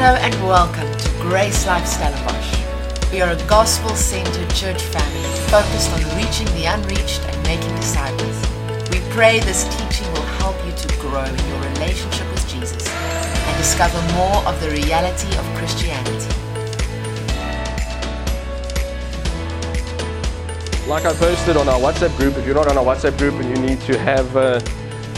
Hello and welcome to Grace Life Stellenbosch. We are a gospel centered church family focused on reaching the unreached and making disciples. We pray this teaching will help you to grow in your relationship with Jesus and discover more of the reality of Christianity. Like I posted on our WhatsApp group, if you're not on our WhatsApp group and you need to have uh,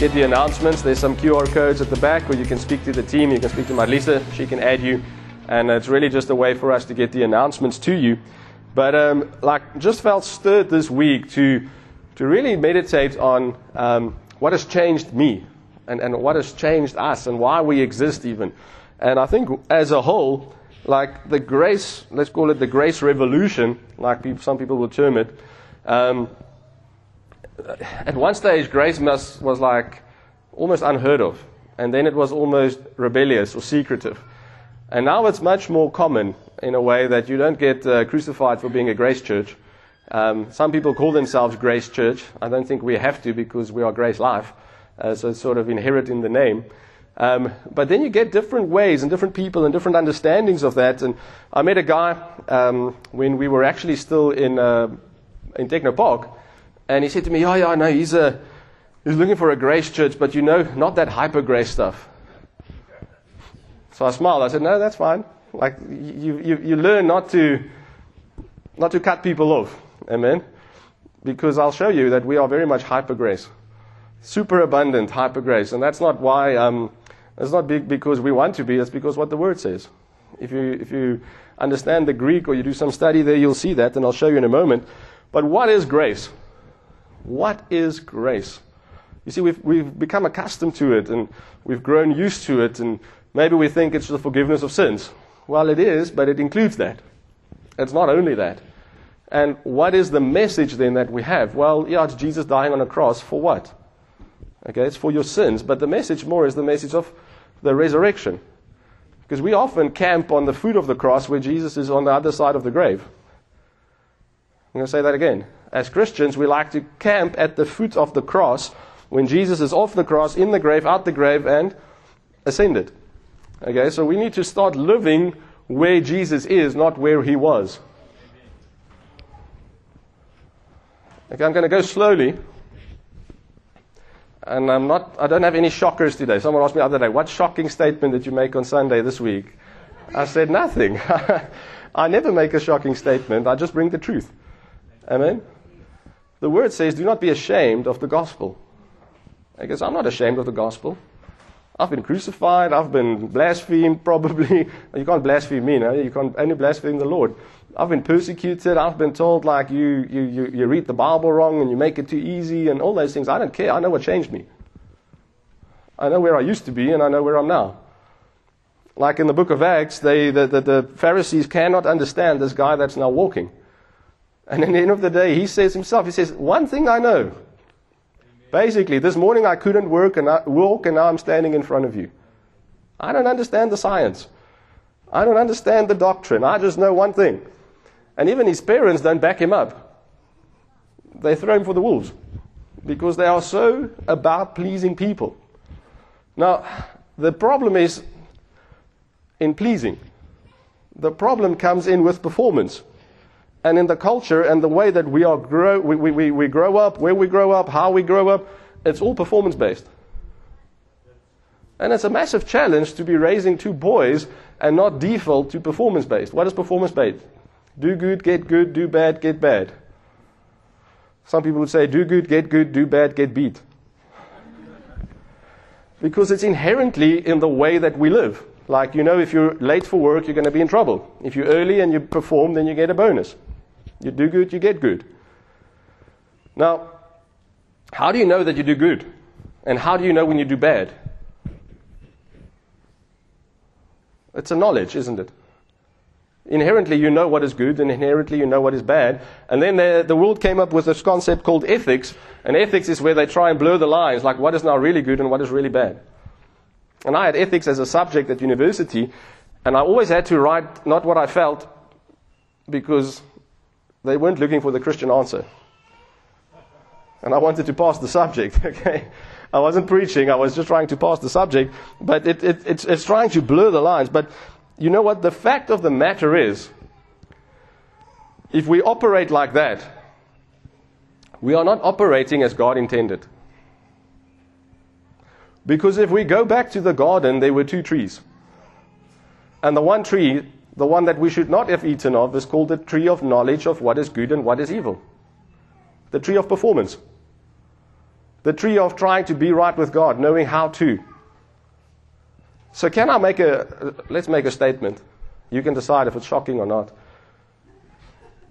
get the announcements, there's some QR codes at the back where you can speak to the team. You can speak to Marlisa, she can add you, and it's really just a way for us to get the announcements to you. But um, like, just felt stirred this week to to really meditate on um, what has changed me and, and what has changed us and why we exist even. And I think as a whole, like the grace, let's call it the grace revolution, like some people will term it. Um, at one stage, grace must, was like almost unheard of, and then it was almost rebellious or secretive. And now it's much more common in a way that you don't get uh, crucified for being a grace church. Um, some people call themselves Grace Church. I don't think we have to because we are Grace Life, uh, so it's sort of inherent in the name. Um, but then you get different ways and different people and different understandings of that. And I met a guy um, when we were actually still in uh, in Techno Park, and he said to me, "Yeah, yeah, no, he's a he's looking for a Grace Church, but you know, not that hyper grace stuff." So I smiled. I said, "No, that's fine. Like you you you learn not to not to cut people off." Amen. Because I'll show you that we are very much hyper grace. Super abundant hyper grace. And that's not why, um, it's not because we want to be, it's because what the word says. If you, if you understand the Greek or you do some study there, you'll see that, and I'll show you in a moment. But what is grace? What is grace? You see, we've, we've become accustomed to it and we've grown used to it, and maybe we think it's the forgiveness of sins. Well, it is, but it includes that. It's not only that. And what is the message then that we have? Well, yeah, it's Jesus dying on a cross for what? Okay, it's for your sins, but the message more is the message of the resurrection. Because we often camp on the foot of the cross where Jesus is on the other side of the grave. I'm going to say that again. As Christians, we like to camp at the foot of the cross when Jesus is off the cross, in the grave, out the grave, and ascended. Okay, so we need to start living where Jesus is, not where he was. Okay, I'm going to go slowly. And I'm not, I don't have any shockers today. Someone asked me the other day, what shocking statement did you make on Sunday this week? I said, nothing. I never make a shocking statement. I just bring the truth. Amen? The word says, do not be ashamed of the gospel. I guess I'm not ashamed of the gospel. I've been crucified. I've been blasphemed, probably. You can't blaspheme me, no? You can't only blaspheme the Lord. I've been persecuted. I've been told, like, you, you, you, you read the Bible wrong and you make it too easy and all those things. I don't care. I know what changed me. I know where I used to be and I know where I'm now. Like in the book of Acts, they, the, the, the Pharisees cannot understand this guy that's now walking. And in the end of the day, he says himself, he says, One thing I know. Basically, this morning I couldn't work and I, walk, and now I'm standing in front of you. I don't understand the science. I don't understand the doctrine. I just know one thing. And even his parents don't back him up. They throw him for the wolves because they are so about pleasing people. Now, the problem is in pleasing. The problem comes in with performance. And in the culture and the way that we, are grow, we, we, we grow up, where we grow up, how we grow up, it's all performance based. And it's a massive challenge to be raising two boys and not default to performance based. What is performance based? Do good, get good, do bad, get bad. Some people would say do good, get good, do bad, get beat. Because it's inherently in the way that we live. Like, you know, if you're late for work, you're going to be in trouble. If you're early and you perform, then you get a bonus. You do good, you get good. Now, how do you know that you do good? And how do you know when you do bad? It's a knowledge, isn't it? Inherently, you know what is good, and inherently, you know what is bad. And then the, the world came up with this concept called ethics. And ethics is where they try and blur the lines, like what is now really good and what is really bad. And I had ethics as a subject at university, and I always had to write not what I felt, because they weren't looking for the Christian answer. And I wanted to pass the subject, okay? I wasn't preaching, I was just trying to pass the subject, but it, it, it's, it's trying to blur the lines. But you know what? The fact of the matter is, if we operate like that, we are not operating as God intended. Because if we go back to the garden, there were two trees. And the one tree, the one that we should not have eaten of, is called the tree of knowledge of what is good and what is evil. The tree of performance. The tree of trying to be right with God, knowing how to. So, can I make a, let's make a statement. You can decide if it's shocking or not.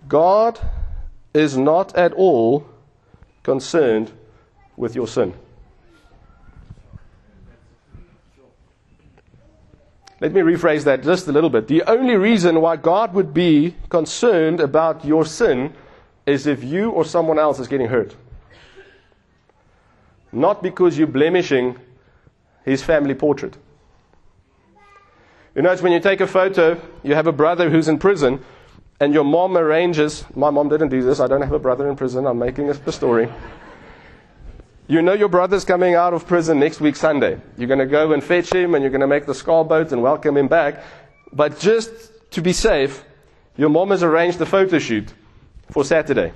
God is not at all concerned with your sin. Let me rephrase that just a little bit. The only reason why God would be concerned about your sin is if you or someone else is getting hurt. Not because you're blemishing his family portrait. You know, it's when you take a photo, you have a brother who's in prison, and your mom arranges. My mom didn't do this. I don't have a brother in prison. I'm making up a story. You know your brother's coming out of prison next week, Sunday. You're going to go and fetch him, and you're going to make the skull boat and welcome him back. But just to be safe, your mom has arranged the photo shoot for Saturday.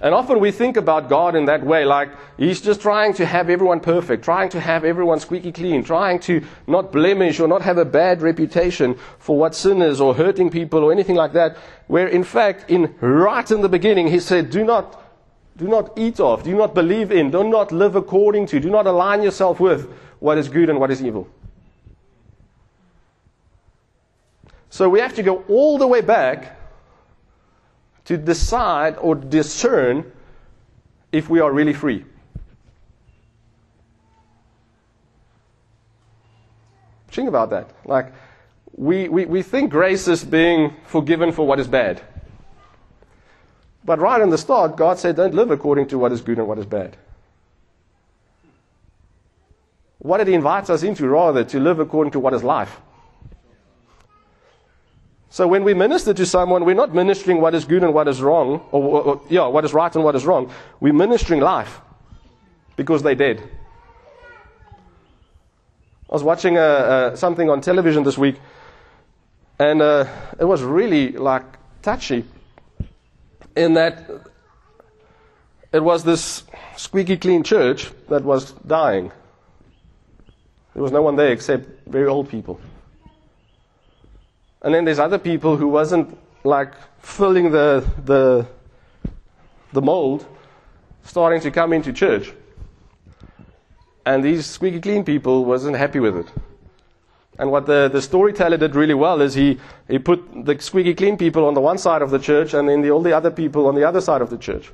And often we think about God in that way, like He's just trying to have everyone perfect, trying to have everyone squeaky clean, trying to not blemish or not have a bad reputation for what sin is or hurting people or anything like that. Where in fact, in right in the beginning, He said, do not, do not eat of, do not believe in, do not live according to, do not align yourself with what is good and what is evil. So we have to go all the way back to decide or discern if we are really free. Think about that. Like, we, we, we think grace is being forgiven for what is bad. But right in the start, God said, don't live according to what is good and what is bad. What did He invite us into, rather, to live according to what is life? So when we minister to someone, we're not ministering what is good and what is wrong, or, or, or, yeah, what is right and what is wrong. We're ministering life because they're dead. I was watching uh, uh, something on television this week, and uh, it was really like touchy. In that it was this squeaky clean church that was dying. There was no one there except very old people. And then there's other people who wasn't like filling the, the, the mold, starting to come into church. And these squeaky clean people wasn't happy with it. And what the, the storyteller did really well is he, he put the squeaky clean people on the one side of the church and then the, all the other people on the other side of the church.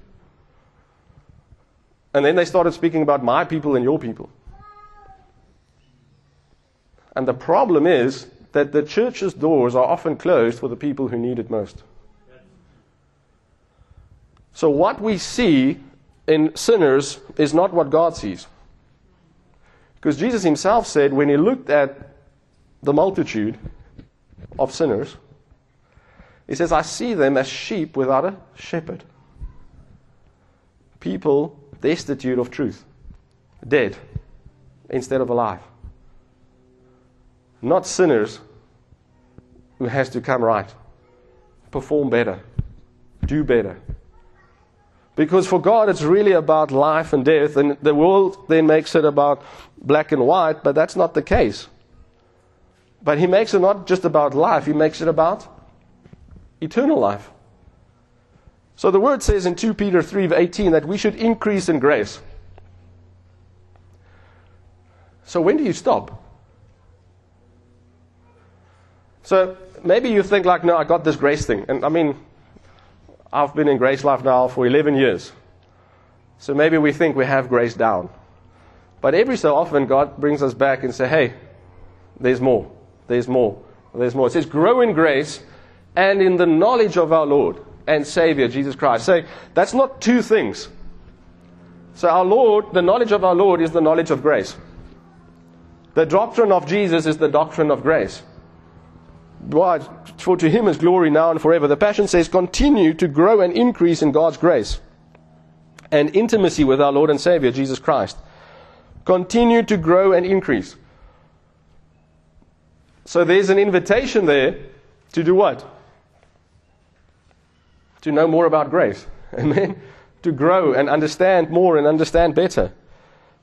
And then they started speaking about my people and your people. And the problem is that the church's doors are often closed for the people who need it most. So, what we see in sinners is not what God sees. Because Jesus himself said when he looked at the multitude of sinners, he says, I see them as sheep without a shepherd. People destitute of truth, dead instead of alive not sinners who has to come right, perform better, do better. Because for God, it's really about life and death, and the world then makes it about black and white, but that's not the case. But He makes it not just about life, He makes it about eternal life. So the word says in 2 Peter 3 18 that we should increase in grace. So when do you stop? So maybe you think like, no, I got this grace thing. And I mean, I've been in grace life now for 11 years. So maybe we think we have grace down. But every so often, God brings us back and say, hey, there's more. There's more. There's more. It says, grow in grace and in the knowledge of our Lord and Savior, Jesus Christ. Say, that's not two things. So our Lord, the knowledge of our Lord is the knowledge of grace. The doctrine of Jesus is the doctrine of grace for to him is glory now and forever. The Passion says, continue to grow and increase in God's grace and intimacy with our Lord and Savior, Jesus Christ. Continue to grow and increase. So there's an invitation there to do what? To know more about grace. Amen. To grow and understand more and understand better.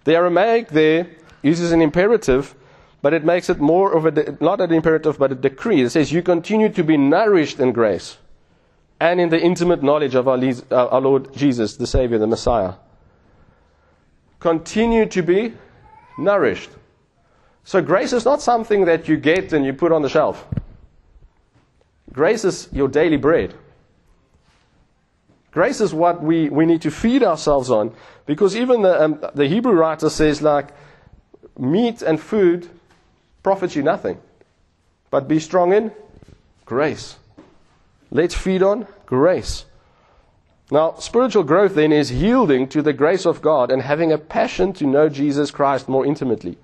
The Aramaic there uses an imperative, but it makes it more of a, de- not an imperative, but a decree. It says, You continue to be nourished in grace and in the intimate knowledge of our, Le- uh, our Lord Jesus, the Savior, the Messiah. Continue to be nourished. So grace is not something that you get and you put on the shelf. Grace is your daily bread. Grace is what we, we need to feed ourselves on because even the, um, the Hebrew writer says, like, meat and food profits you nothing, but be strong in grace. Let's feed on grace. Now, spiritual growth then is yielding to the grace of God and having a passion to know Jesus Christ more intimately.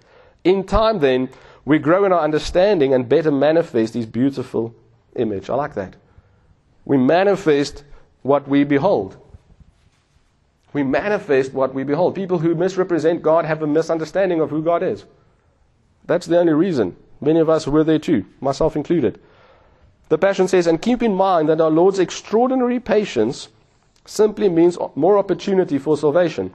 In time, then, we grow in our understanding and better manifest His beautiful image. I like that. We manifest what we behold. We manifest what we behold. People who misrepresent God have a misunderstanding of who God is. That's the only reason. Many of us were there too, myself included. The Passion says, and keep in mind that our Lord's extraordinary patience simply means more opportunity for salvation.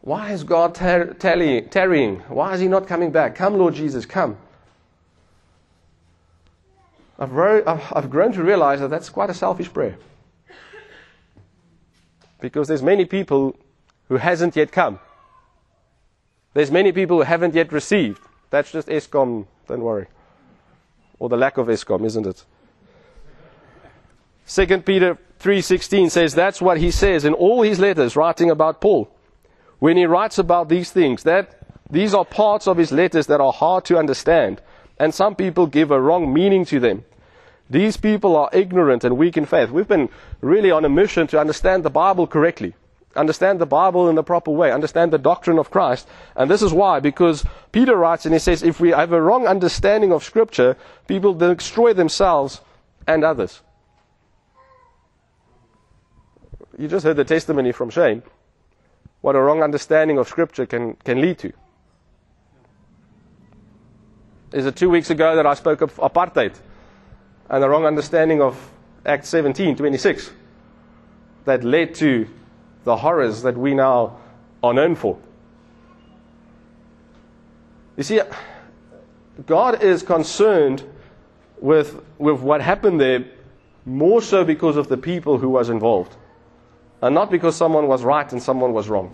Why is God tar- tarrying? Why is He not coming back? Come, Lord Jesus, come. I've, I've grown to realize that that's quite a selfish prayer. Because there's many people who hasn't yet come. There's many people who haven't yet received. That's just Eskom, don't worry. Or the lack of Eskom, isn't it? 2 Peter 3:16 says that's what he says in all his letters writing about Paul. When he writes about these things, that these are parts of his letters that are hard to understand, and some people give a wrong meaning to them. These people are ignorant and weak in faith. We've been really on a mission to understand the Bible correctly, understand the Bible in the proper way, understand the doctrine of Christ. And this is why, because Peter writes and he says, if we have a wrong understanding of Scripture, people destroy themselves and others. You just heard the testimony from Shane. What a wrong understanding of Scripture can, can lead to. Is it two weeks ago that I spoke of apartheid? and a wrong understanding of Acts 17 26 that led to the horrors that we now are known for. You see, God is concerned with, with what happened there more so because of the people who was involved and not because someone was right and someone was wrong.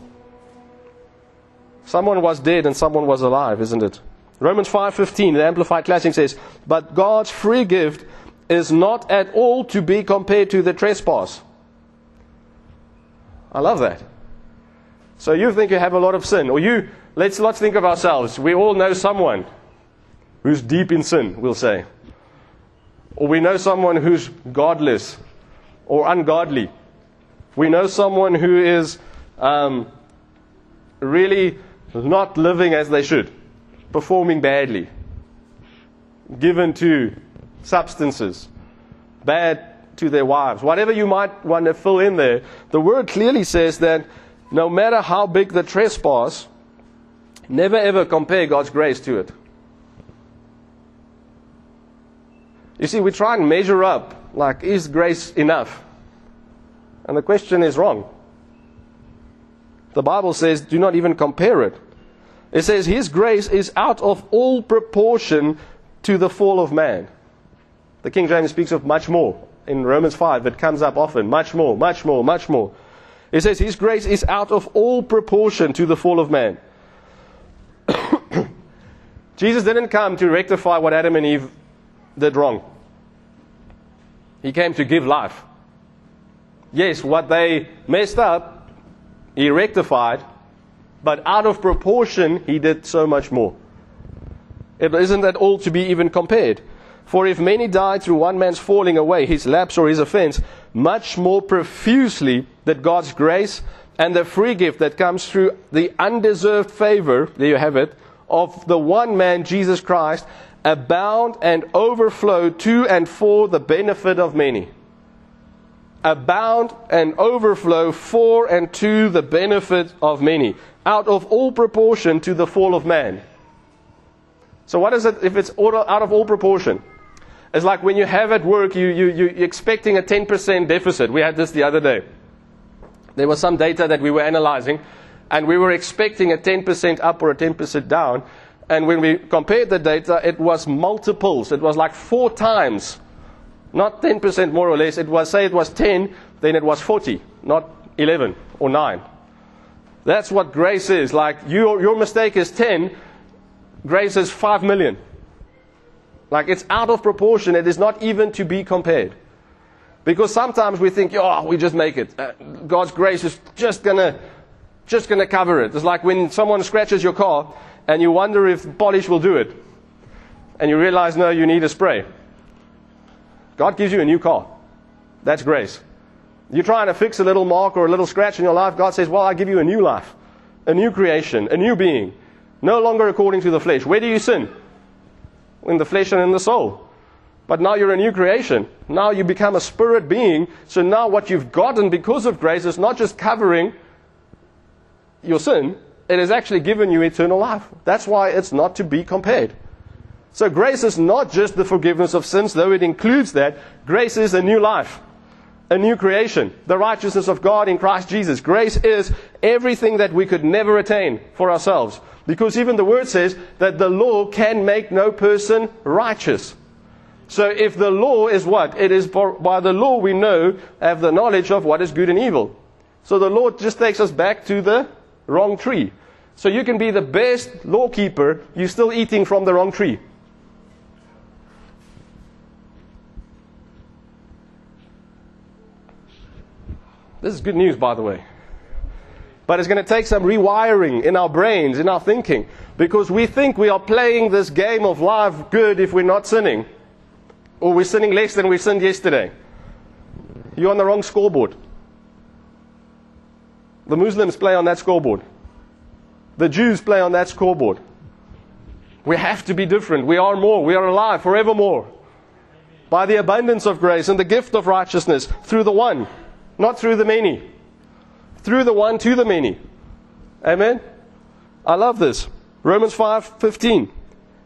Someone was dead and someone was alive, isn't it? Romans 5:15, the Amplified Classic says, "But God's free gift is not at all to be compared to the trespass. I love that. So you think you have a lot of sin, or you, let's, let's think of ourselves. We all know someone who's deep in sin, we'll say. Or we know someone who's godless or ungodly. We know someone who is um, really not living as they should, performing badly, given to substances, bad to their wives, whatever you might want to fill in there, the word clearly says that no matter how big the trespass, never ever compare God's grace to it. You see, we try and measure up, like, is grace enough? And the question is wrong. The Bible says, do not even compare it. It says, His grace is out of all proportion to the fall of man. The King James speaks of much more. In Romans 5, it comes up often. Much more, much more, much more. It says, His grace is out of all proportion to the fall of man. Jesus didn't come to rectify what Adam and Eve did wrong. He came to give life. Yes, what they messed up, He rectified, but out of proportion, He did so much more. It isn't that all to be even compared. For if many died through one man's falling away, his lapse or his offense, much more profusely that God's grace and the free gift that comes through the undeserved favor, there you have it, of the one man, Jesus Christ, abound and overflow to and for the benefit of many. Abound and overflow for and to the benefit of many, out of all proportion to the fall of man. So what is it if it's out of all proportion? It's like when you have at work, you, you, you're expecting a 10% deficit. We had this the other day. There was some data that we were analyzing, and we were expecting a 10% up or a 10% down. And when we compared the data, it was multiples. It was like four times. Not 10% more or less. It was, say it was 10, then it was 40, not 11 or 9. That's what grace is. Like you, your mistake is 10, grace is 5 million. Like it's out of proportion. It is not even to be compared. Because sometimes we think, oh, we just make it. Uh, God's grace is just gonna, just gonna cover it. It's like when someone scratches your car and you wonder if polish will do it. And you realize, no, you need a spray. God gives you a new car. That's grace. You're trying to fix a little mark or a little scratch in your life. God says, well, I give you a new life, a new creation, a new being. No longer according to the flesh. Where do you sin? in the flesh and in the soul. But now you're a new creation. Now you become a spirit being. So now what you've gotten because of grace is not just covering your sin, it has actually given you eternal life. That's why it's not to be compared. So grace is not just the forgiveness of sins, though it includes that. Grace is a new life, a new creation, the righteousness of God in Christ Jesus. Grace is everything that we could never attain for ourselves. Because even the word says that the law can make no person righteous. So if the law is what? It is by the law we know, have the knowledge of what is good and evil. So the law just takes us back to the wrong tree. So you can be the best lawkeeper, you're still eating from the wrong tree. This is good news, by the way. But it's going to take some rewiring in our brains, in our thinking, because we think we are playing this game of life good if we're not sinning, or we're sinning less than we sinned yesterday. You're on the wrong scoreboard. The Muslims play on that scoreboard. The Jews play on that scoreboard. We have to be different. We are more. We are alive forevermore. By the abundance of grace and the gift of righteousness through the one, not through the many through the one to the many. Amen? I love this. Romans 5:15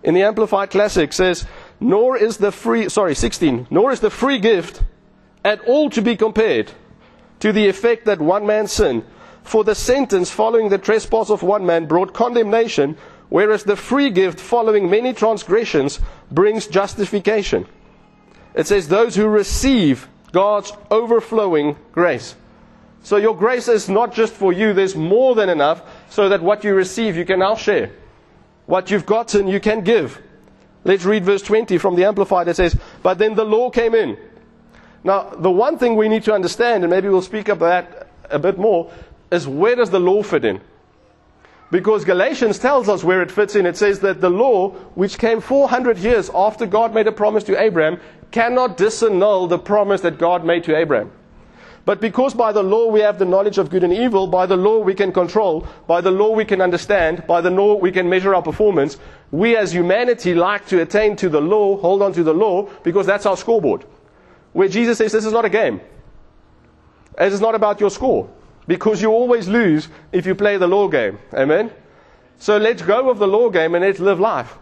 in the Amplified Classic says, "Nor is the free sorry, 16, nor is the free gift at all to be compared to the effect that one man's sin, for the sentence following the trespass of one man brought condemnation, whereas the free gift following many transgressions brings justification." It says those who receive God's overflowing grace. So your grace is not just for you, there's more than enough so that what you receive you can now share. What you've gotten you can give. Let's read verse 20 from the Amplified. It says, But then the law came in. Now, the one thing we need to understand, and maybe we'll speak about that a bit more, is where does the law fit in? Because Galatians tells us where it fits in. It says that the law, which came 400 years after God made a promise to Abraham, cannot disannul the promise that God made to Abraham. But because by the law we have the knowledge of good and evil, by the law we can control, by the law we can understand, by the law we can measure our performance, we as humanity like to attain to the law, hold on to the law, because that's our scoreboard. Where Jesus says this is not a game. It is not about your score. Because you always lose if you play the law game. Amen? So let's go of the law game and let's live life.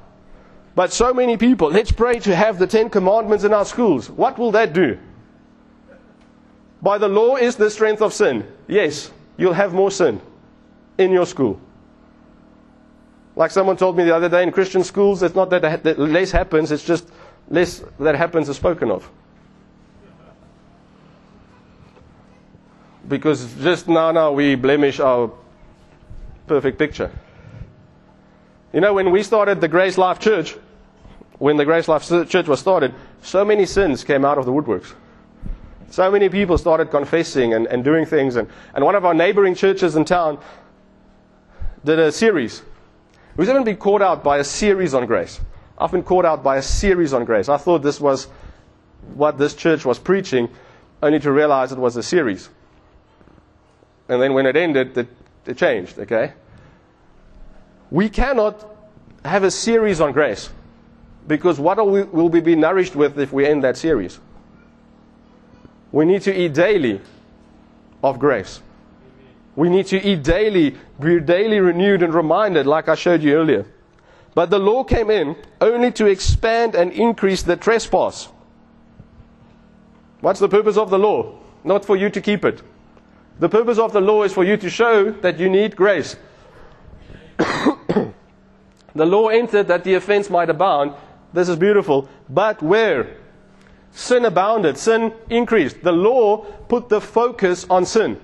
But so many people, let's pray to have the Ten Commandments in our schools. What will that do? By the law is the strength of sin. Yes, you'll have more sin in your school. Like someone told me the other day in Christian schools, it's not that, less happens, it's just less that happens is spoken of. Because just now, now we blemish our perfect picture. You know, when we started the Grace Life Church, when the Grace Life Church was started, so many sins came out of the woodworks. So many people started confessing and, and doing things. And, and one of our neighboring churches in town did a series. Who's ever been caught out by a series on grace? I've been caught out by a series on grace. I thought this was what this church was preaching, only to realize it was a series. And then when it ended, it, it changed, okay? We cannot have a series on grace because what we, will we be nourished with if we end that series? We need to eat daily of grace. We need to eat daily, be daily renewed and reminded, like I showed you earlier. But the law came in only to expand and increase the trespass. What's the purpose of the law? Not for you to keep it. The purpose of the law is for you to show that you need grace. the law entered that the offense might abound. This is beautiful. But where? Sin abounded, sin increased. The law put the focus on sin.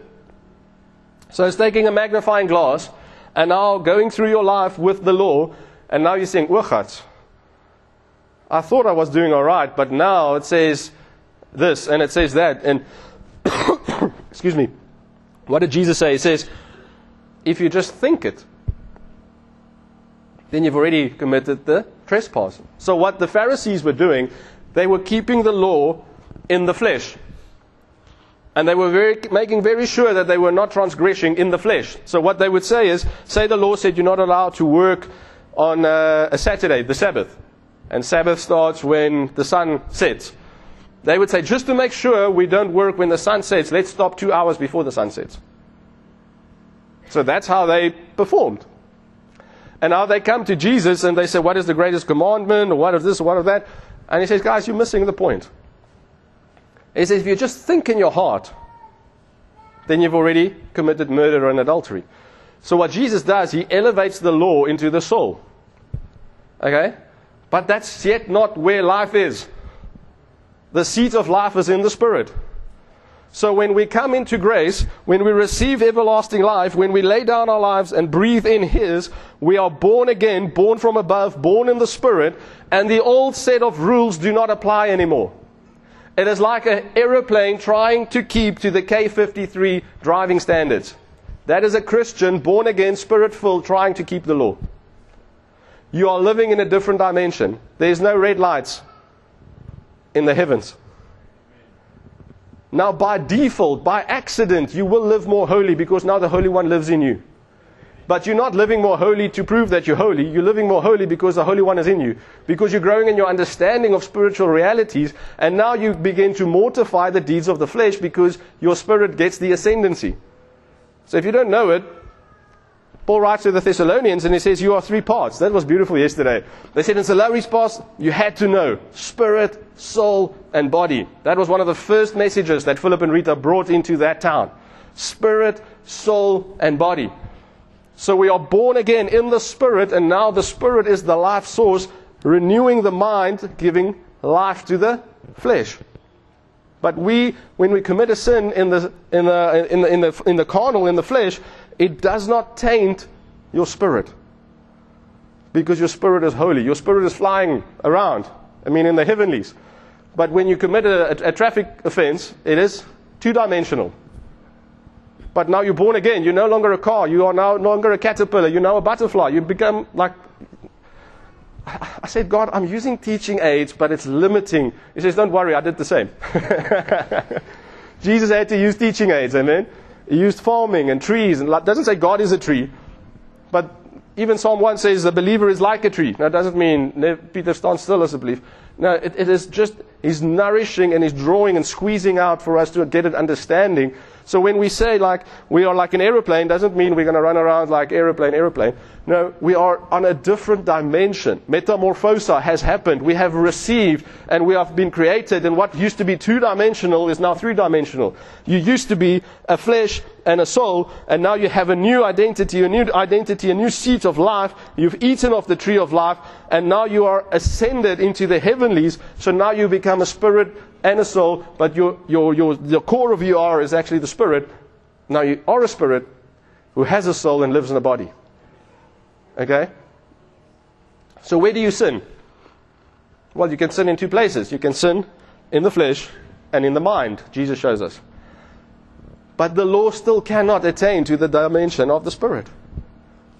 So it's taking a magnifying glass and now going through your life with the law, and now you're saying, Uchat, I thought I was doing all right, but now it says this and it says that. And, excuse me, what did Jesus say? He says, if you just think it, then you've already committed the trespass. So, what the Pharisees were doing, they were keeping the law in the flesh. And they were very, making very sure that they were not transgressing in the flesh. So, what they would say is say the law said you're not allowed to work on uh, a Saturday, the Sabbath. And Sabbath starts when the sun sets. They would say, just to make sure we don't work when the sun sets, let's stop two hours before the sun sets. So that's how they performed. And now they come to Jesus and they say, What is the greatest commandment? Or what is this? Or what is that? And he says, Guys, you're missing the point. He says, If you just think in your heart, then you've already committed murder and adultery. So what Jesus does, he elevates the law into the soul. Okay? But that's yet not where life is. The seat of life is in the spirit. So when we come into grace, when we receive everlasting life, when we lay down our lives and breathe in His, we are born again, born from above, born in the Spirit, and the old set of rules do not apply anymore. It is like an aeroplane trying to keep to the K 53 driving standards. That is a Christian, born again, spirit filled, trying to keep the law. You are living in a different dimension. There is no red lights in the heavens. Now, by default, by accident, you will live more holy because now the Holy One lives in you. But you're not living more holy to prove that you're holy. You're living more holy because the Holy One is in you. Because you're growing in your understanding of spiritual realities. And now you begin to mortify the deeds of the flesh because your spirit gets the ascendancy. So if you don't know it, Paul writes to the Thessalonians and he says, You are three parts. That was beautiful yesterday. They said in Salari's parts, you had to know spirit, soul, and body. That was one of the first messages that Philip and Rita brought into that town. Spirit, soul, and body. So we are born again in the spirit, and now the spirit is the life source, renewing the mind, giving life to the flesh. But we, when we commit a sin in the, in the, in the, in the, in the carnal, in the flesh, it does not taint your spirit. Because your spirit is holy. Your spirit is flying around. I mean, in the heavenlies. But when you commit a, a, a traffic offense, it is two dimensional. But now you're born again. You're no longer a car. You are now no longer a caterpillar. You're now a butterfly. You become like. I said, God, I'm using teaching aids, but it's limiting. He says, Don't worry, I did the same. Jesus had to use teaching aids, amen? He used farming and trees, and it doesn't say God is a tree, but even Psalm 1 says the believer is like a tree. Now, it doesn't mean Peter stands still as a believer. No, it, it is just, he's nourishing and he's drawing and squeezing out for us to get an understanding so when we say like we are like an aeroplane, doesn't mean we're going to run around like aeroplane, aeroplane. No, we are on a different dimension. Metamorphosa has happened. We have received and we have been created and what used to be two dimensional is now three dimensional. You used to be a flesh and a soul and now you have a new identity, a new identity, a new seat of life. You've eaten of the tree of life and now you are ascended into the heavenlies. So now you become a spirit and a soul, but your, your, your, the core of you are is actually the spirit. Now you are a spirit who has a soul and lives in a body. Okay? So where do you sin? Well, you can sin in two places. You can sin in the flesh and in the mind, Jesus shows us. But the law still cannot attain to the dimension of the spirit.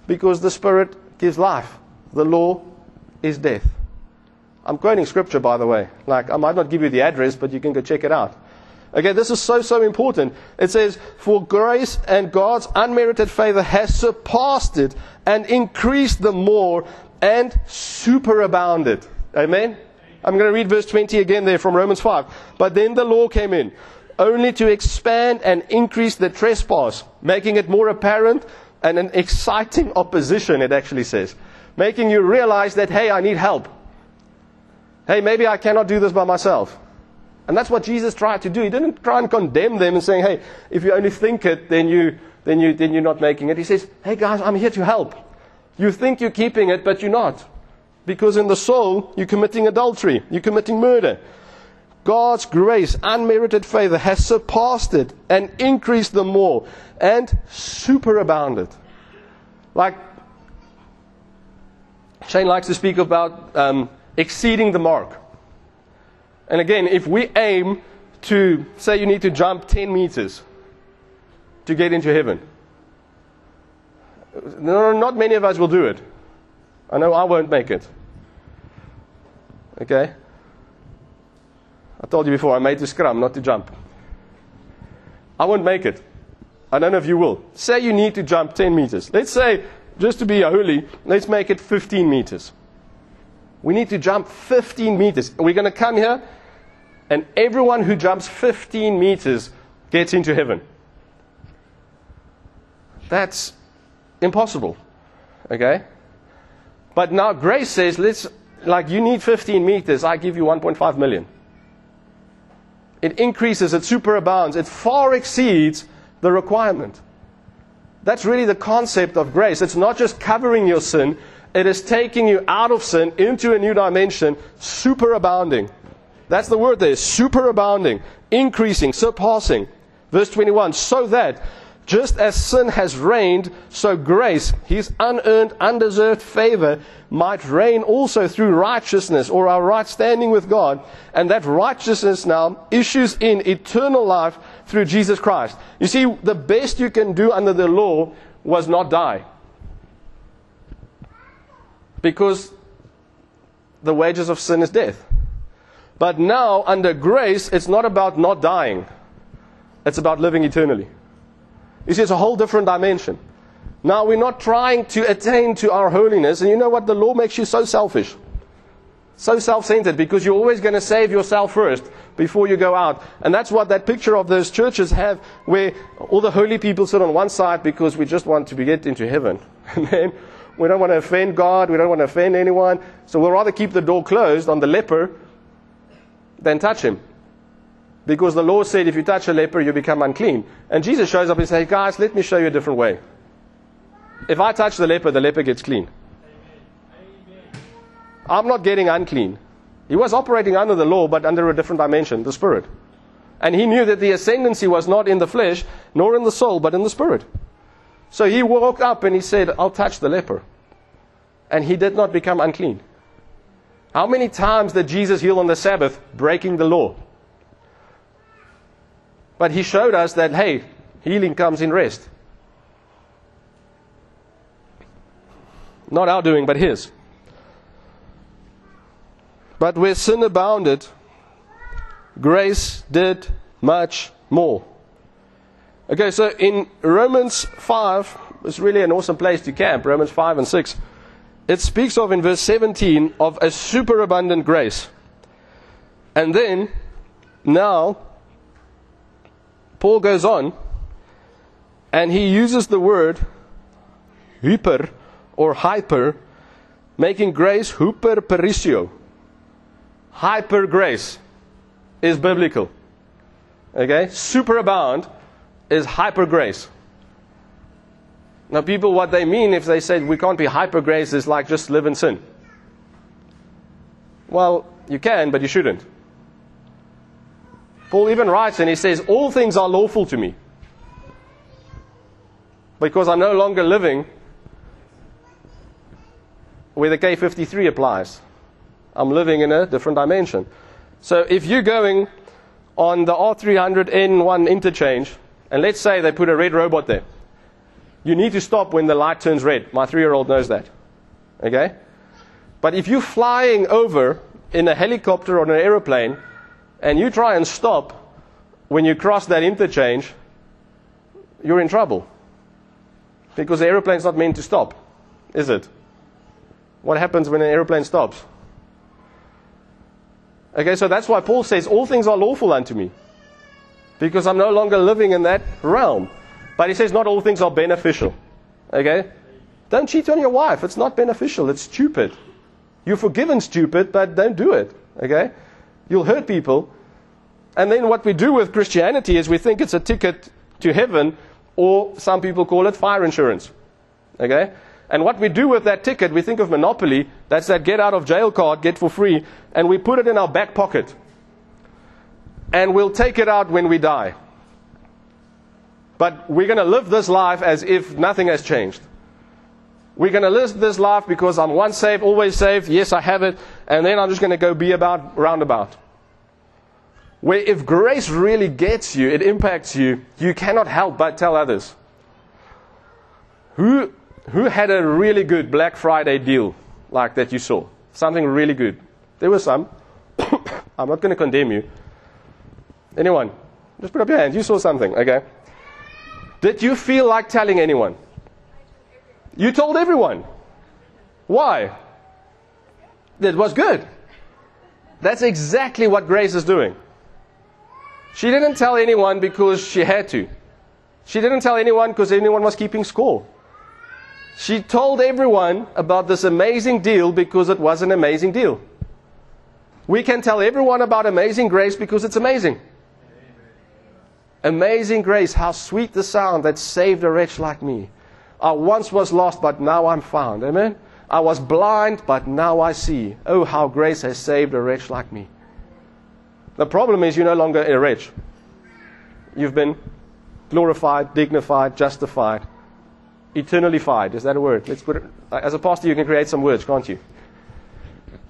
Because the spirit gives life. The law is death. I'm quoting scripture, by the way. Like, I might not give you the address, but you can go check it out. Okay, this is so, so important. It says, For grace and God's unmerited favor has surpassed it and increased the more and superabounded. Amen? I'm going to read verse 20 again there from Romans 5. But then the law came in, only to expand and increase the trespass, making it more apparent and an exciting opposition, it actually says. making you realize that, hey, I need help. Hey, maybe I cannot do this by myself. And that's what Jesus tried to do. He didn't try and condemn them and saying, hey, if you only think it, then, you, then, you, then you're not making it. He says, hey, guys, I'm here to help. You think you're keeping it, but you're not. Because in the soul, you're committing adultery, you're committing murder. God's grace, unmerited favor, has surpassed it and increased them more and superabounded. Like Shane likes to speak about um, exceeding the mark. And again, if we aim to say you need to jump 10 meters to get into heaven, no, not many of us will do it. I know I won't make it. Okay? I told you before, I made to scrum, not to jump. I won't make it. I don't know if you will. Say you need to jump 10 meters. Let's say, just to be a holy, let's make it 15 meters. We need to jump 15 meters. We're going to come here, and everyone who jumps 15 meters gets into heaven. That's impossible. Okay? But now grace says, let's, like, you need 15 meters, I give you 1.5 million. It increases, it superabounds, it far exceeds the requirement. That's really the concept of grace. It's not just covering your sin, it is taking you out of sin into a new dimension, superabounding. That's the word there, superabounding, increasing, surpassing. Verse 21 so that just as sin has reigned, so grace, his unearned, undeserved favor, might reign also through righteousness or our right standing with God. And that righteousness now issues in eternal life through Jesus Christ. You see, the best you can do under the law was not die. Because the wages of sin is death. But now, under grace, it's not about not dying, it's about living eternally. You see, it's a whole different dimension. Now, we're not trying to attain to our holiness, and you know what? The law makes you so selfish. So self centered because you're always going to save yourself first before you go out. And that's what that picture of those churches have where all the holy people sit on one side because we just want to get into heaven. And then we don't want to offend God, we don't want to offend anyone. So we'll rather keep the door closed on the leper than touch him. Because the law said if you touch a leper, you become unclean. And Jesus shows up and says, guys, let me show you a different way. If I touch the leper, the leper gets clean. I'm not getting unclean. He was operating under the law, but under a different dimension, the spirit. And he knew that the ascendancy was not in the flesh, nor in the soul, but in the spirit. So he walked up and he said, I'll touch the leper. And he did not become unclean. How many times did Jesus heal on the Sabbath, breaking the law? But he showed us that, hey, healing comes in rest. Not our doing, but his. But where sin abounded, grace did much more. Okay, so in Romans 5, it's really an awesome place to camp, Romans 5 and 6. It speaks of in verse 17 of a superabundant grace. And then, now, Paul goes on and he uses the word hyper or hyper, making grace hyper perisio. Hyper grace is biblical. Okay? Superabound is hyper grace. Now, people, what they mean if they say we can't be hyper grace is like just live in sin. Well, you can, but you shouldn't. Paul even writes and he says, All things are lawful to me. Because I'm no longer living where the K53 applies. I'm living in a different dimension. So if you're going on the R300N1 interchange, and let's say they put a red robot there, you need to stop when the light turns red. My three year old knows that. Okay? But if you're flying over in a helicopter or an aeroplane, and you try and stop when you cross that interchange, you're in trouble. Because the aeroplane's not meant to stop, is it? What happens when an aeroplane stops? Okay, so that's why Paul says, All things are lawful unto me. Because I'm no longer living in that realm. But he says, Not all things are beneficial. Okay? Don't cheat on your wife. It's not beneficial. It's stupid. You're forgiven stupid, but don't do it. Okay? You'll hurt people. And then what we do with Christianity is we think it's a ticket to heaven, or some people call it fire insurance. Okay? And what we do with that ticket, we think of Monopoly, that's that get out of jail card, get for free, and we put it in our back pocket. And we'll take it out when we die. But we're going to live this life as if nothing has changed. We're going to live this life because I'm once saved, always saved. Yes, I have it. And then I'm just going to go be about roundabout. Where if grace really gets you, it impacts you, you cannot help but tell others. Who, who had a really good Black Friday deal like that you saw? Something really good. There were some. I'm not going to condemn you. Anyone? Just put up your hand. You saw something, okay? Did you feel like telling anyone? You told everyone. Why? It was good. That's exactly what Grace is doing. She didn't tell anyone because she had to. She didn't tell anyone because anyone was keeping score. She told everyone about this amazing deal because it was an amazing deal. We can tell everyone about amazing grace because it's amazing. Amazing grace, how sweet the sound that saved a wretch like me. I once was lost, but now I'm found. Amen? I was blind, but now I see. Oh, how grace has saved a wretch like me. The problem is you're no longer a wretch. You've been glorified, dignified, justified, eternally fied. Is that a word? Let's put it. Uh, as a pastor, you can create some words, can't you?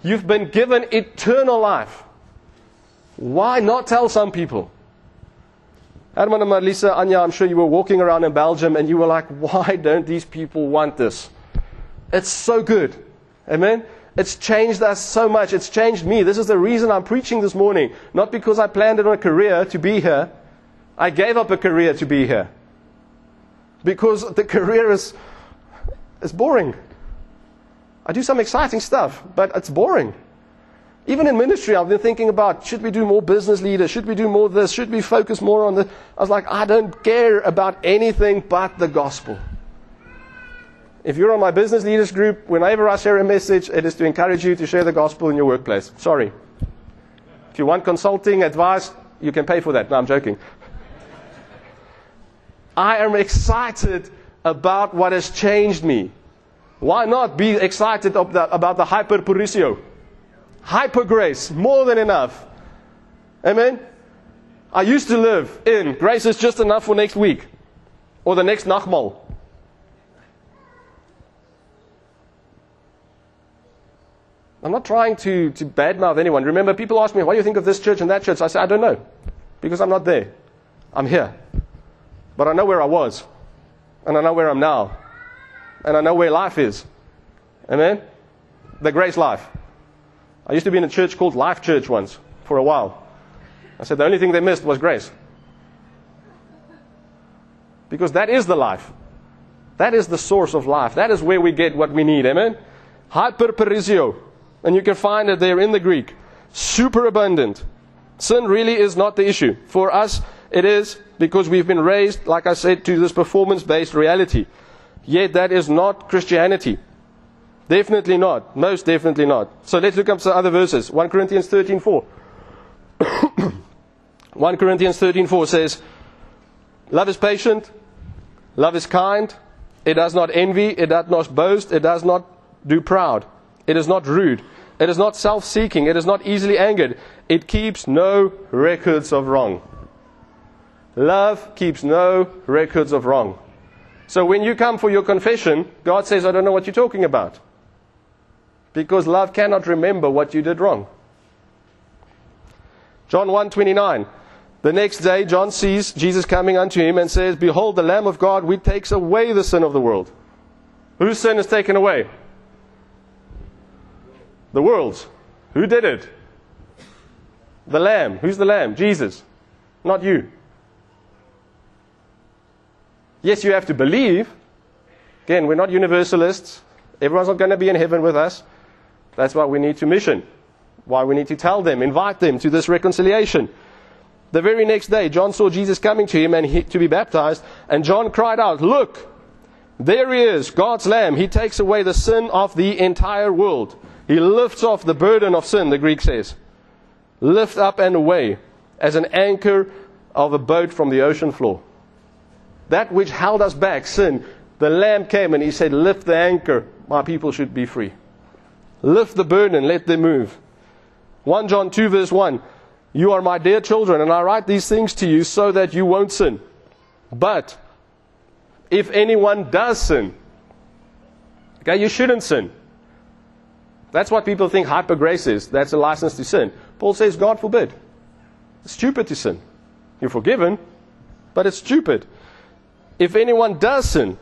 You've been given eternal life. Why not tell some people? Herman and Marlisa, Anya, I'm sure you were walking around in Belgium and you were like, why don't these people want this? It's so good. Amen? It's changed us so much. It's changed me. This is the reason I'm preaching this morning. Not because I planned it on a career to be here. I gave up a career to be here. Because the career is, is boring. I do some exciting stuff, but it's boring. Even in ministry, I've been thinking about should we do more business leaders? Should we do more this? Should we focus more on this? I was like, I don't care about anything but the gospel. If you're on my business leaders group, whenever I share a message, it is to encourage you to share the gospel in your workplace. Sorry. If you want consulting advice, you can pay for that. No, I'm joking. I am excited about what has changed me. Why not be excited about the hyperperisseuo? Hyper grace, more than enough. Amen? I used to live in grace is just enough for next week or the next Nagmaal. I'm not trying to, to badmouth anyone. Remember, people ask me, what do you think of this church and that church? I say, I don't know. Because I'm not there. I'm here. But I know where I was. And I know where I'm now. And I know where life is. Amen? The grace life. I used to be in a church called Life Church once for a while. I said the only thing they missed was grace. Because that is the life. That is the source of life. That is where we get what we need. Amen? Hyperperisseuo. And you can find it there in the Greek. Superabundant. Sin really is not the issue. For us, it is because we've been raised, like I said, to this performance based reality. Yet that is not Christianity. Definitely not. Most definitely not. So let's look up some other verses. 1 Corinthians 13:4. 1 Corinthians 13:4 says, "Love is patient, love is kind, it does not envy, it does not boast, it does not do proud, it is not rude, it is not self-seeking, it is not easily angered, it keeps no records of wrong." Love keeps no records of wrong. So when you come for your confession, God says, I don't know what you're talking about. Because love cannot remember what you did wrong. John 1:29. The next day John sees Jesus coming unto him and says, Behold the Lamb of God which takes away the sin of the world. Whose sin is taken away? The world's. Who did it? The Lamb. Who's the Lamb? Jesus. Not you. Yes, you have to believe. Again, we're not universalists. Everyone's not going to be in heaven with us. That's why we need to mission. Why we need to tell them, invite them to this reconciliation. The very next day, John saw Jesus coming to him and he, to be baptized, and John cried out, Look, There he is, God's Lamb. He takes away the sin of the entire world. He lifts off the burden of sin, the Greek says. Lift up and away as an anchor of a boat from the ocean floor. That which held us back, sin, the Lamb came and he said, Lift the anchor, my people should be free. Lift the burden, let them move. 1 John 2, verse 1 You are my dear children, and I write these things to you so that you won't sin. But if anyone does sin, okay, you shouldn't sin. That's what people think hyper grace is. That's a license to sin. Paul says, God forbid. It's stupid to sin. You're forgiven, but it's stupid. If anyone does sin,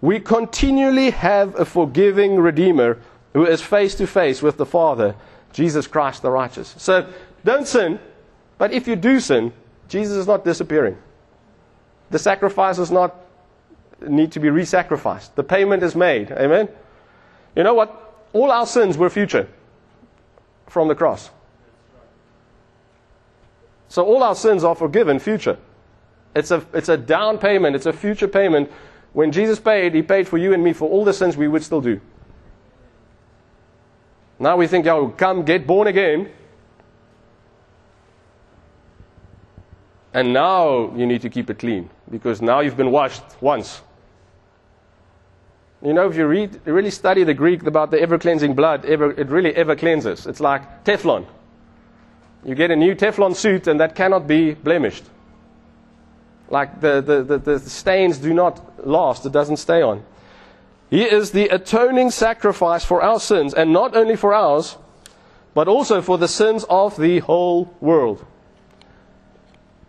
we continually have a forgiving Redeemer who is face to face with the Father, Jesus Christ the righteous. So don't sin, but if you do sin, Jesus is not disappearing. The sacrifice does not need to be re sacrificed. The payment is made. Amen? You know what? All our sins were future from the cross. So all our sins are forgiven future. It's a, it's a down payment, it's a future payment. When Jesus paid, He paid for you and me for all the sins we would still do. Now we think, yo, come get born again. And now you need to keep it clean because now you've been washed once. You know, if you read, really study the Greek about the ever cleansing blood, ever, it really ever cleanses. It's like Teflon. You get a new Teflon suit and that cannot be blemished. Like the, the, the, the stains do not last, it doesn't stay on. He is the atoning sacrifice for our sins, and not only for ours, but also for the sins of the whole world.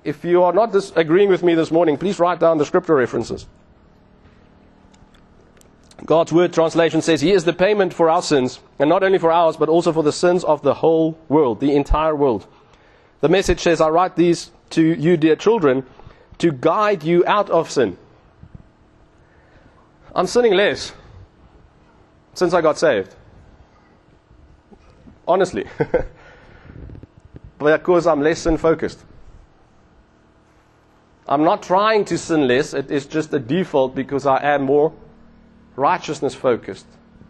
If you are not agreeing with me this morning, please write down the scripture references. God's word translation says, He is the payment for our sins, and not only for ours, but also for the sins of the whole world, the entire world. The message says, I write these to you, dear children, to guide you out of sin. I'm sinning less since I got saved. Honestly. because I'm less sin focused. I'm not trying to sin less, it is just a default because I am more righteousness focused,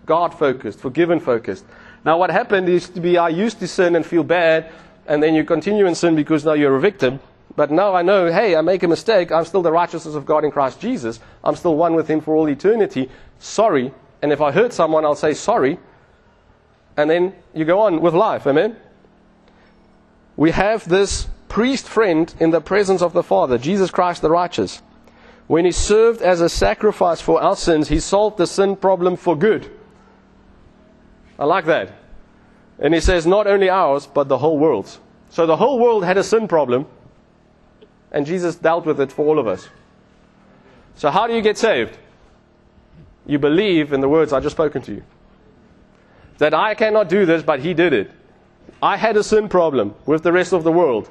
God focused, forgiven focused. Now, what happened is to be I used to sin and feel bad, and then you continue in sin because now you're a victim. But now I know, hey, I make a mistake. I'm still the righteousness of God in Christ Jesus. I'm still one with Him for all eternity. Sorry. And if I hurt someone, I'll say sorry. And then you go on with life. Amen? We have this priest friend in the presence of the Father, Jesus Christ the righteous. When he served as a sacrifice for our sins, he solved the sin problem for good. I like that. And he says, not only ours, but the whole world's. So the whole world had a sin problem, and Jesus dealt with it for all of us. So, how do you get saved? You believe in the words I just spoken to you. That I cannot do this, but He did it. I had a sin problem with the rest of the world.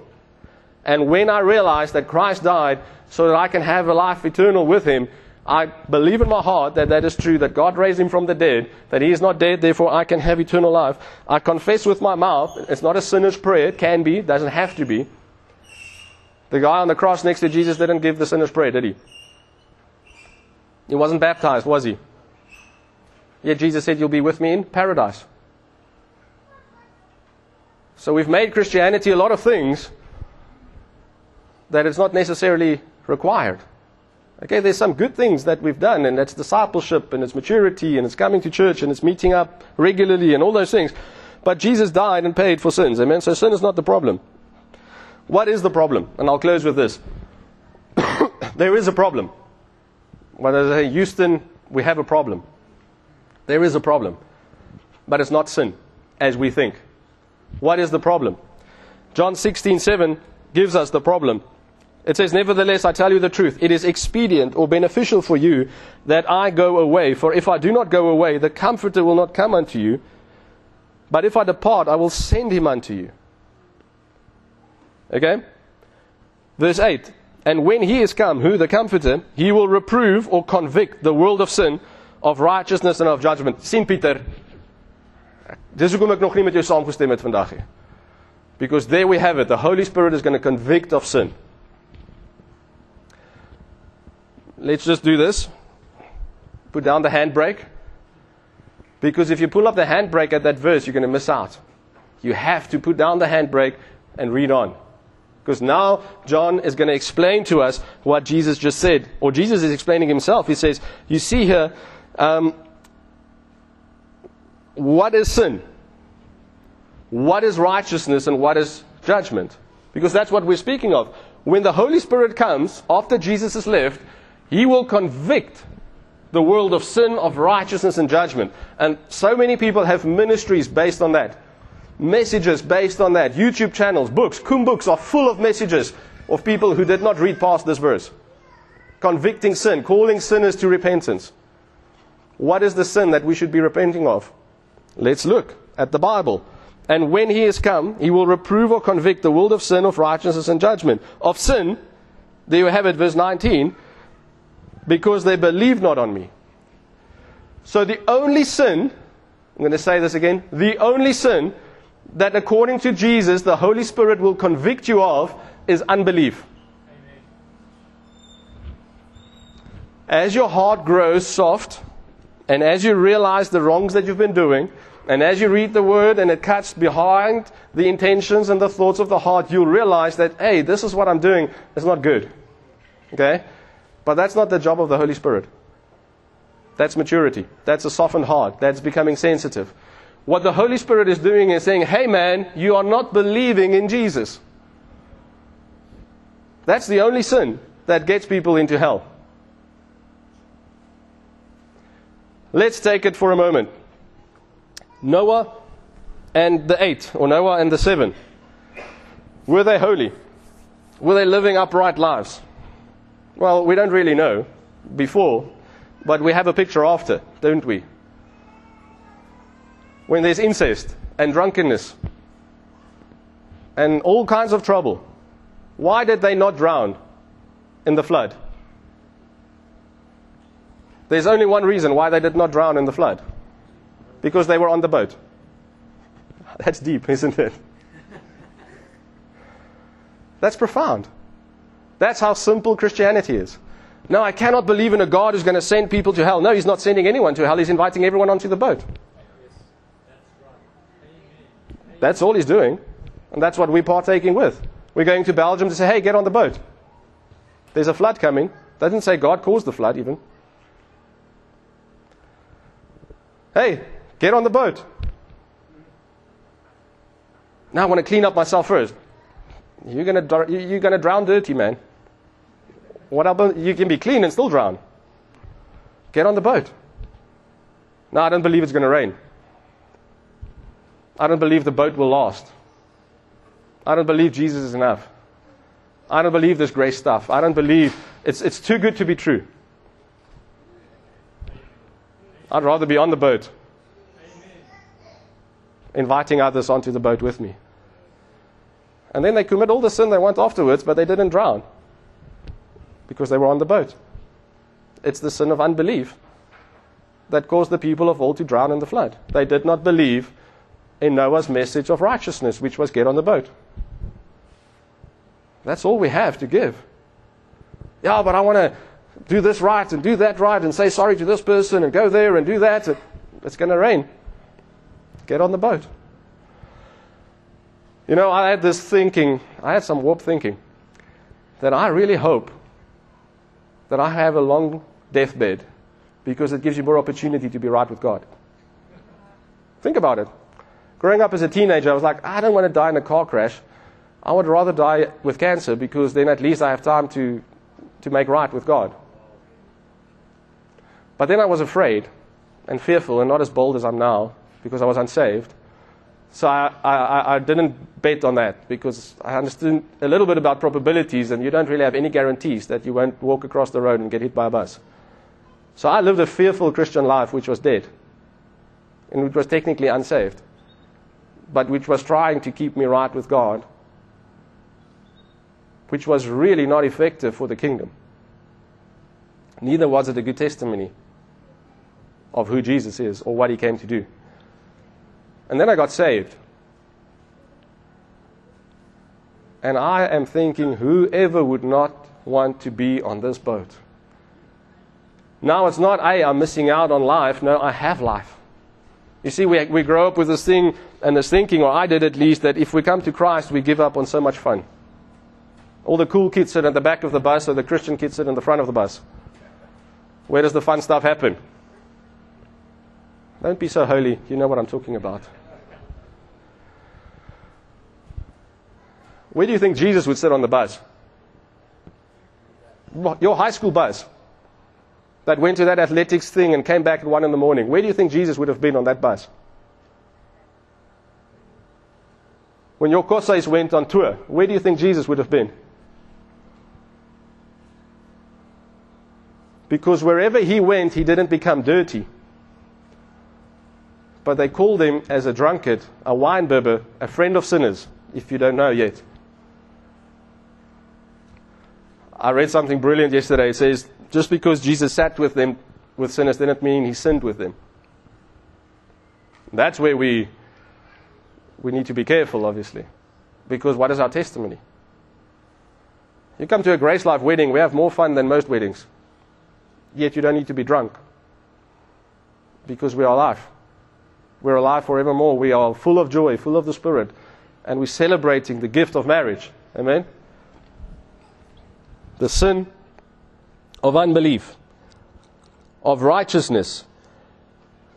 And when I realized that Christ died so that I can have a life eternal with Him, I believe in my heart that that is true, that God raised Him from the dead, that He is not dead, therefore I can have eternal life. I confess with my mouth. It's not a sinner's prayer. It can be, doesn't have to be. The guy on the cross next to Jesus didn't give the sinner's prayer, did he? He wasn't baptized, was he? Yet Jesus said, You'll be with me in paradise. So we've made Christianity a lot of things that it's not necessarily required. Okay, there's some good things that we've done, and that's discipleship, and it's maturity, and it's coming to church, and it's meeting up regularly, and all those things. But Jesus died and paid for sins. Amen? So sin is not the problem. What is the problem? And I'll close with this. there is a problem. When I say, Houston, we have a problem. There is a problem. But it's not sin, as we think. What is the problem? John 16, 7 gives us the problem. It says, Nevertheless, I tell you the truth. It is expedient or beneficial for you that I go away. For if I do not go away, the Comforter will not come unto you. But if I depart, I will send him unto you. Okay? Verse 8. And when he is come, who? The Comforter, he will reprove or convict the world of sin, of righteousness and of judgment. Sien Pieter. Dis hoekom ek nog nie met jou saamgestem het vandag nie. Because there we have it. The Holy Spirit is going to convict of sin. Let's just do this. put down the handbrake. Because if you pull up the handbrake at that verse, you're going to miss out. You have to put down the handbrake and read on. Because now John is going to explain to us what Jesus just said. Or Jesus is explaining himself. He says, You see here, um, what is sin? What is righteousness and what is judgment? Because that's what we're speaking of. When the Holy Spirit comes, after Jesus has left, he will convict the world of sin, of righteousness, and judgment. And so many people have ministries based on that messages based on that. YouTube channels, books, CUM books are full of messages of people who did not read past this verse. Convicting sin, calling sinners to repentance. What is the sin that we should be repenting of? Let's look at the Bible. And when he is come, he will reprove or convict the world of sin, of righteousness, and judgment. Of sin, there you have it, verse 19, because they believe not on me. So the only sin, I'm going to say this again, the only sin that according to Jesus, the Holy Spirit will convict you of is unbelief. As your heart grows soft, and as you realize the wrongs that you've been doing, and as you read the word and it cuts behind the intentions and the thoughts of the heart, you'll realize that, hey, this is what I'm doing is not good. Okay? But that's not the job of the Holy Spirit. That's maturity. That's a softened heart. That's becoming sensitive. What the Holy Spirit is doing is saying, hey man, you are not believing in Jesus. That's the only sin that gets people into hell. Let's take it for a moment. Noah and the eight, or Noah and the seven, were they holy? Were they living upright lives? Well, we don't really know before, but we have a picture after, don't we? When there's incest and drunkenness and all kinds of trouble, why did they not drown in the flood? There's only one reason why they did not drown in the flood because they were on the boat. That's deep, isn't it? That's profound. That's how simple Christianity is. No, I cannot believe in a God who's going to send people to hell. No, He's not sending anyone to hell. He's inviting everyone onto the boat. That's all he's doing. And that's what we're partaking with. We're going to Belgium to say, hey, get on the boat. There's a flood coming. Doesn't say God caused the flood, even. Hey, get on the boat. Now I want to clean up myself first. You're going to, you're going to drown dirty, man. What about, you can be clean and still drown. Get on the boat. No, I don't believe it's going to rain. I don't believe the boat will last. I don't believe Jesus is enough. I don't believe this grace stuff. I don't believe it's, it's too good to be true. I'd rather be on the boat, inviting others onto the boat with me. And then they commit all the sin they want afterwards, but they didn't drown because they were on the boat. It's the sin of unbelief that caused the people of old to drown in the flood. They did not believe in Noah's message of righteousness, which was get on the boat. That's all we have to give. Yeah, but I want to do this right and do that right and say sorry to this person and go there and do that. It's going to rain. Get on the boat. You know, I had this thinking, I had some warped thinking, that I really hope that I have a long deathbed because it gives you more opportunity to be right with God. Think about it. Growing up as a teenager, I was like, I don't want to die in a car crash. I would rather die with cancer because then at least I have time to, to make right with God. But then I was afraid and fearful and not as bold as I'm now because I was unsaved. So I, I, I didn't bet on that because I understood a little bit about probabilities and you don't really have any guarantees that you won't walk across the road and get hit by a bus. So I lived a fearful Christian life which was dead and which was technically unsaved but which was trying to keep me right with God, which was really not effective for the kingdom. Neither was it a good testimony of who Jesus is or what he came to do. And then I got saved. And I am thinking, whoever would not want to be on this boat? Now it's not, hey, I'm missing out on life. No, I have life. You see, we, we grow up with this thing and this thinking, or I did at least, that if we come to Christ, we give up on so much fun. All the cool kids sit at the back of the bus, or the Christian kids sit in the front of the bus. Where does the fun stuff happen? Don't be so holy. You know what I'm talking about. Where do you think Jesus would sit on the bus? Your high school bus that went to that athletics thing and came back at 1 in the morning. Where do you think Jesus would have been on that bus? When your koshuis went on tour, where do you think Jesus would have been? Because wherever he went, he didn't become dirty. But they called him as a drunkard, a winebibber, a friend of sinners, if you don't know yet. I read something brilliant yesterday. It says, just because Jesus sat with them, with sinners, didn't mean he sinned with them. That's where we, we need to be careful, obviously. Because what is our testimony? You come to a Grace Life wedding, we have more fun than most weddings. Yet you don't need to be drunk. Because we are alive. We're alive forevermore. We are full of joy, full of the Spirit. And we're celebrating the gift of marriage. Amen? The sin of unbelief, of righteousness.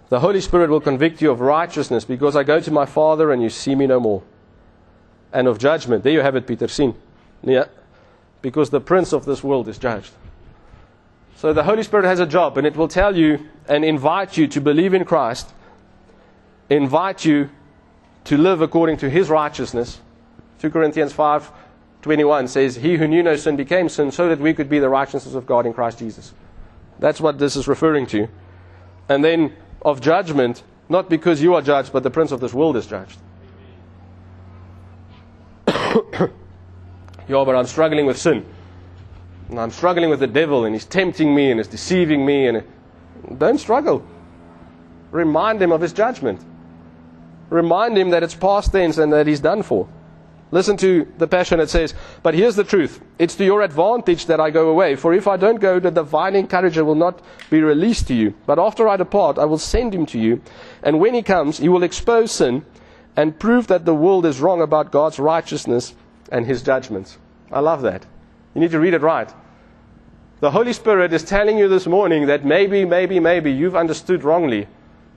The Holy Spirit will convict you of righteousness because I go to my Father and you see me no more. And of judgment. There you have it, Pieter. Seen. Yeah. Because the prince of this world is judged. So the Holy Spirit has a job, and it will tell you and invite you to believe in Christ, invite you to live according to His righteousness. 2 Corinthians 5 21 says, He who knew no sin became sin so that we could be the righteousness of God in Christ Jesus. That's what this is referring to. And then of judgment, not because you are judged, but the prince of this world is judged. yeah, but I'm struggling with sin. And I'm struggling with the devil, and he's tempting me and he's deceiving me. And don't struggle. Remind him of his judgment. Remind him that it's past tense and that he's done for. Listen to the passion. It says, But here's the truth. It's to your advantage that I go away. For if I don't go, the divine encourager will not be released to you. But after I depart, I will send him to you. And when he comes, he will expose sin and prove that the world is wrong about God's righteousness and his judgments. I love that. You need to read it right. The Holy Spirit is telling you this morning that maybe, maybe, maybe you've understood wrongly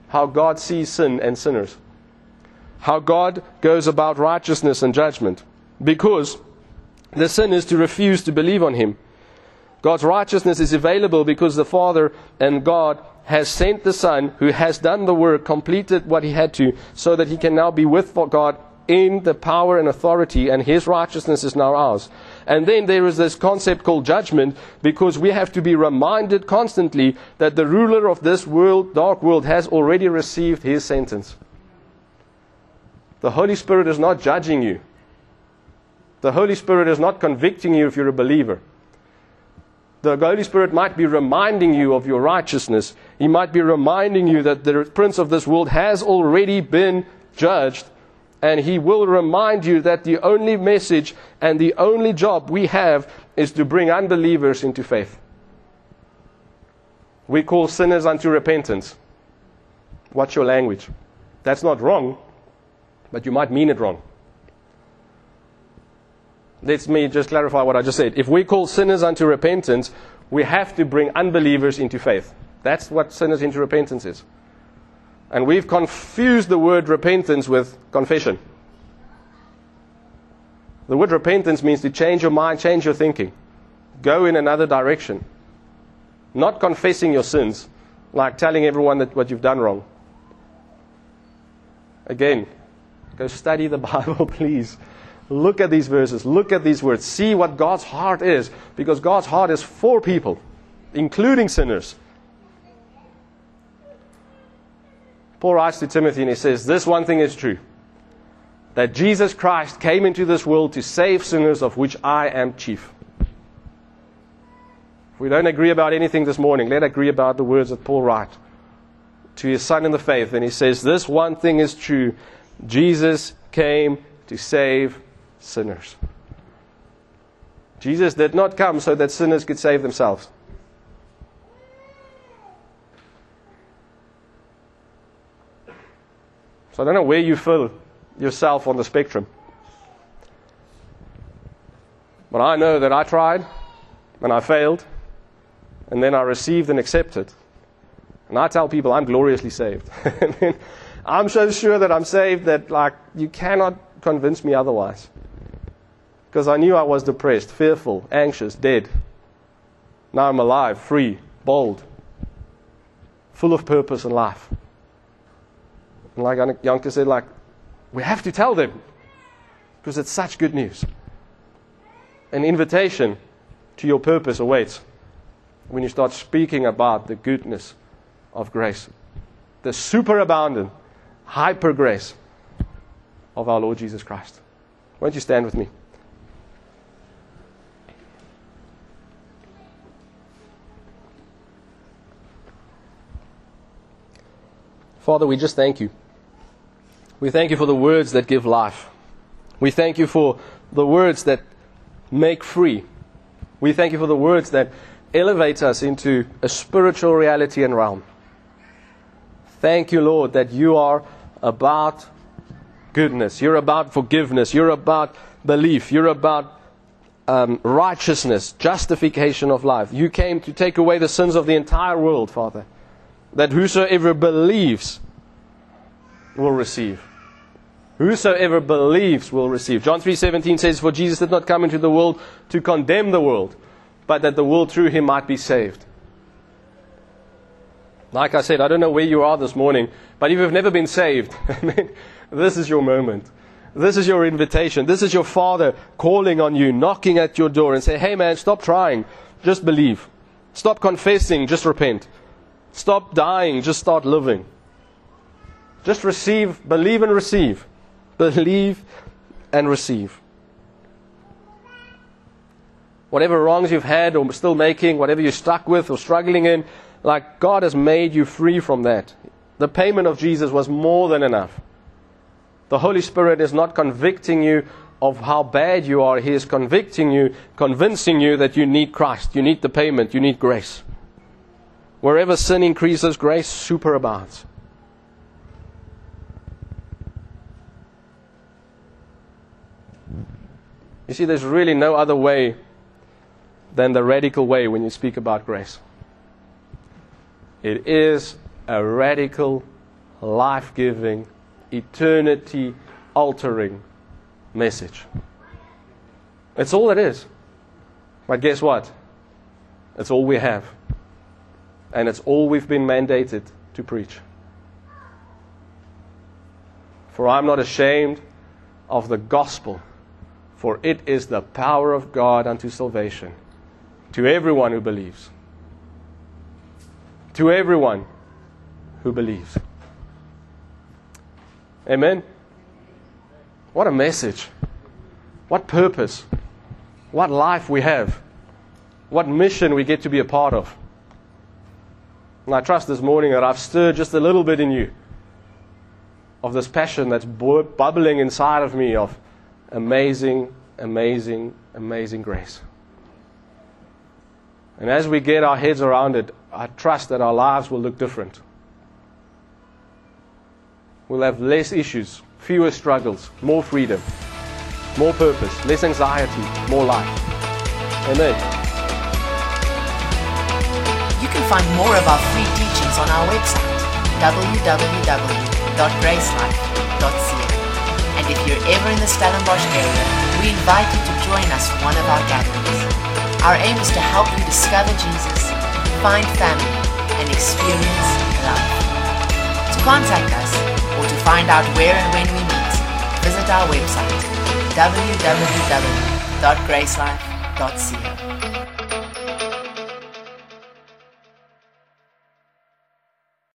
how God sees sin and sinners. How God goes about righteousness and judgment. Because the sin is to refuse to believe on Him. God's righteousness is available because the Father and God has sent the Son who has done the work, completed what He had to, so that He can now be with God in the power and authority, and His righteousness is now ours. And then there is this concept called judgment because we have to be reminded constantly that the ruler of this world, dark world, has already received his sentence. The Holy Spirit is not judging you. The Holy Spirit is not convicting you if you're a believer. The Holy Spirit might be reminding you of your righteousness. He might be reminding you that the prince of this world has already been judged and he will remind you that the only message and the only job we have is to bring unbelievers into faith. We call sinners unto repentance. What's your language? That's not wrong, but you might mean it wrong. Let me just clarify what I just said. If we call sinners unto repentance, we have to bring unbelievers into faith. That's what sinners into repentance is. And we've confused the word repentance with confession. The word repentance means to change your mind, change your thinking, go in another direction. Not confessing your sins, like telling everyone that what you've done wrong. Again, go study the Bible, please. Look at these verses, look at these words, see what God's heart is, because God's heart is for people, including sinners. Paul writes to Timothy and he says, This one thing is true that Jesus Christ came into this world to save sinners, of which I am chief. If we don't agree about anything this morning, let us agree about the words that Paul writes to his son in the faith. And he says, This one thing is true Jesus came to save sinners. Jesus did not come so that sinners could save themselves. So I don't know where you feel yourself on the spectrum. But I know that I tried and I failed and then I received and accepted. And I tell people I'm gloriously saved. I'm so sure that I'm saved that like you cannot convince me otherwise. Because I knew I was depressed, fearful, anxious, dead. Now I'm alive, free, bold, full of purpose and life. And like Janke said, like, we have to tell them because it's such good news. An invitation to your purpose awaits when you start speaking about the goodness of grace, the superabundant, hyper grace of our Lord Jesus Christ. Won't you stand with me? Father, we just thank you. We thank you for the words that give life. We thank you for the words that make free. We thank you for the words that elevate us into a spiritual reality and realm. Thank you, Lord, that you are about goodness. You're about forgiveness. You're about belief. You're about um, righteousness, justification of life. You came to take away the sins of the entire world, Father that whosoever believes will receive. Whosoever believes will receive. John 3:17 says for Jesus did not come into the world to condemn the world, but that the world through him might be saved. Like I said, I don't know where you are this morning, but if you've never been saved, this is your moment. This is your invitation. This is your Father calling on you, knocking at your door and say, "Hey man, stop trying. Just believe. Stop confessing, just repent." Stop dying, just start living. Just receive, believe and receive. Believe and receive. Whatever wrongs you've had or still making, whatever you're stuck with or struggling in, like God has made you free from that. The payment of Jesus was more than enough. The Holy Spirit is not convicting you of how bad you are. He is convicting you, convincing you that you need Christ. You need the payment. You need grace. Wherever sin increases, grace superabounds. You see, there's really no other way than the radical way when you speak about grace. It is a radical, life giving, eternity altering message. It's all it is. But guess what? It's all we have and it's all we've been mandated to preach. For I'm not ashamed of the gospel, for it is the power of God unto salvation to everyone who believes. To everyone who believes. Amen. What a message. What purpose. What life we have. What mission we get to be a part of. And I trust this morning that I've stirred just a little bit in you of this passion that's bubbling inside of me of amazing, amazing, amazing grace. And as we get our heads around it, I trust that our lives will look different. We'll have less issues, fewer struggles, more freedom, more purpose, less anxiety, more life. Amen You can find more of our free teachings on our website, www.gracelife.ca. And if you're ever in the Stellenbosch area, we invite you to join us for one of our gatherings. Our aim is to help you discover Jesus, find family, and experience love. To contact us or to find out where and when we meet, visit our website www.gracelife.ca.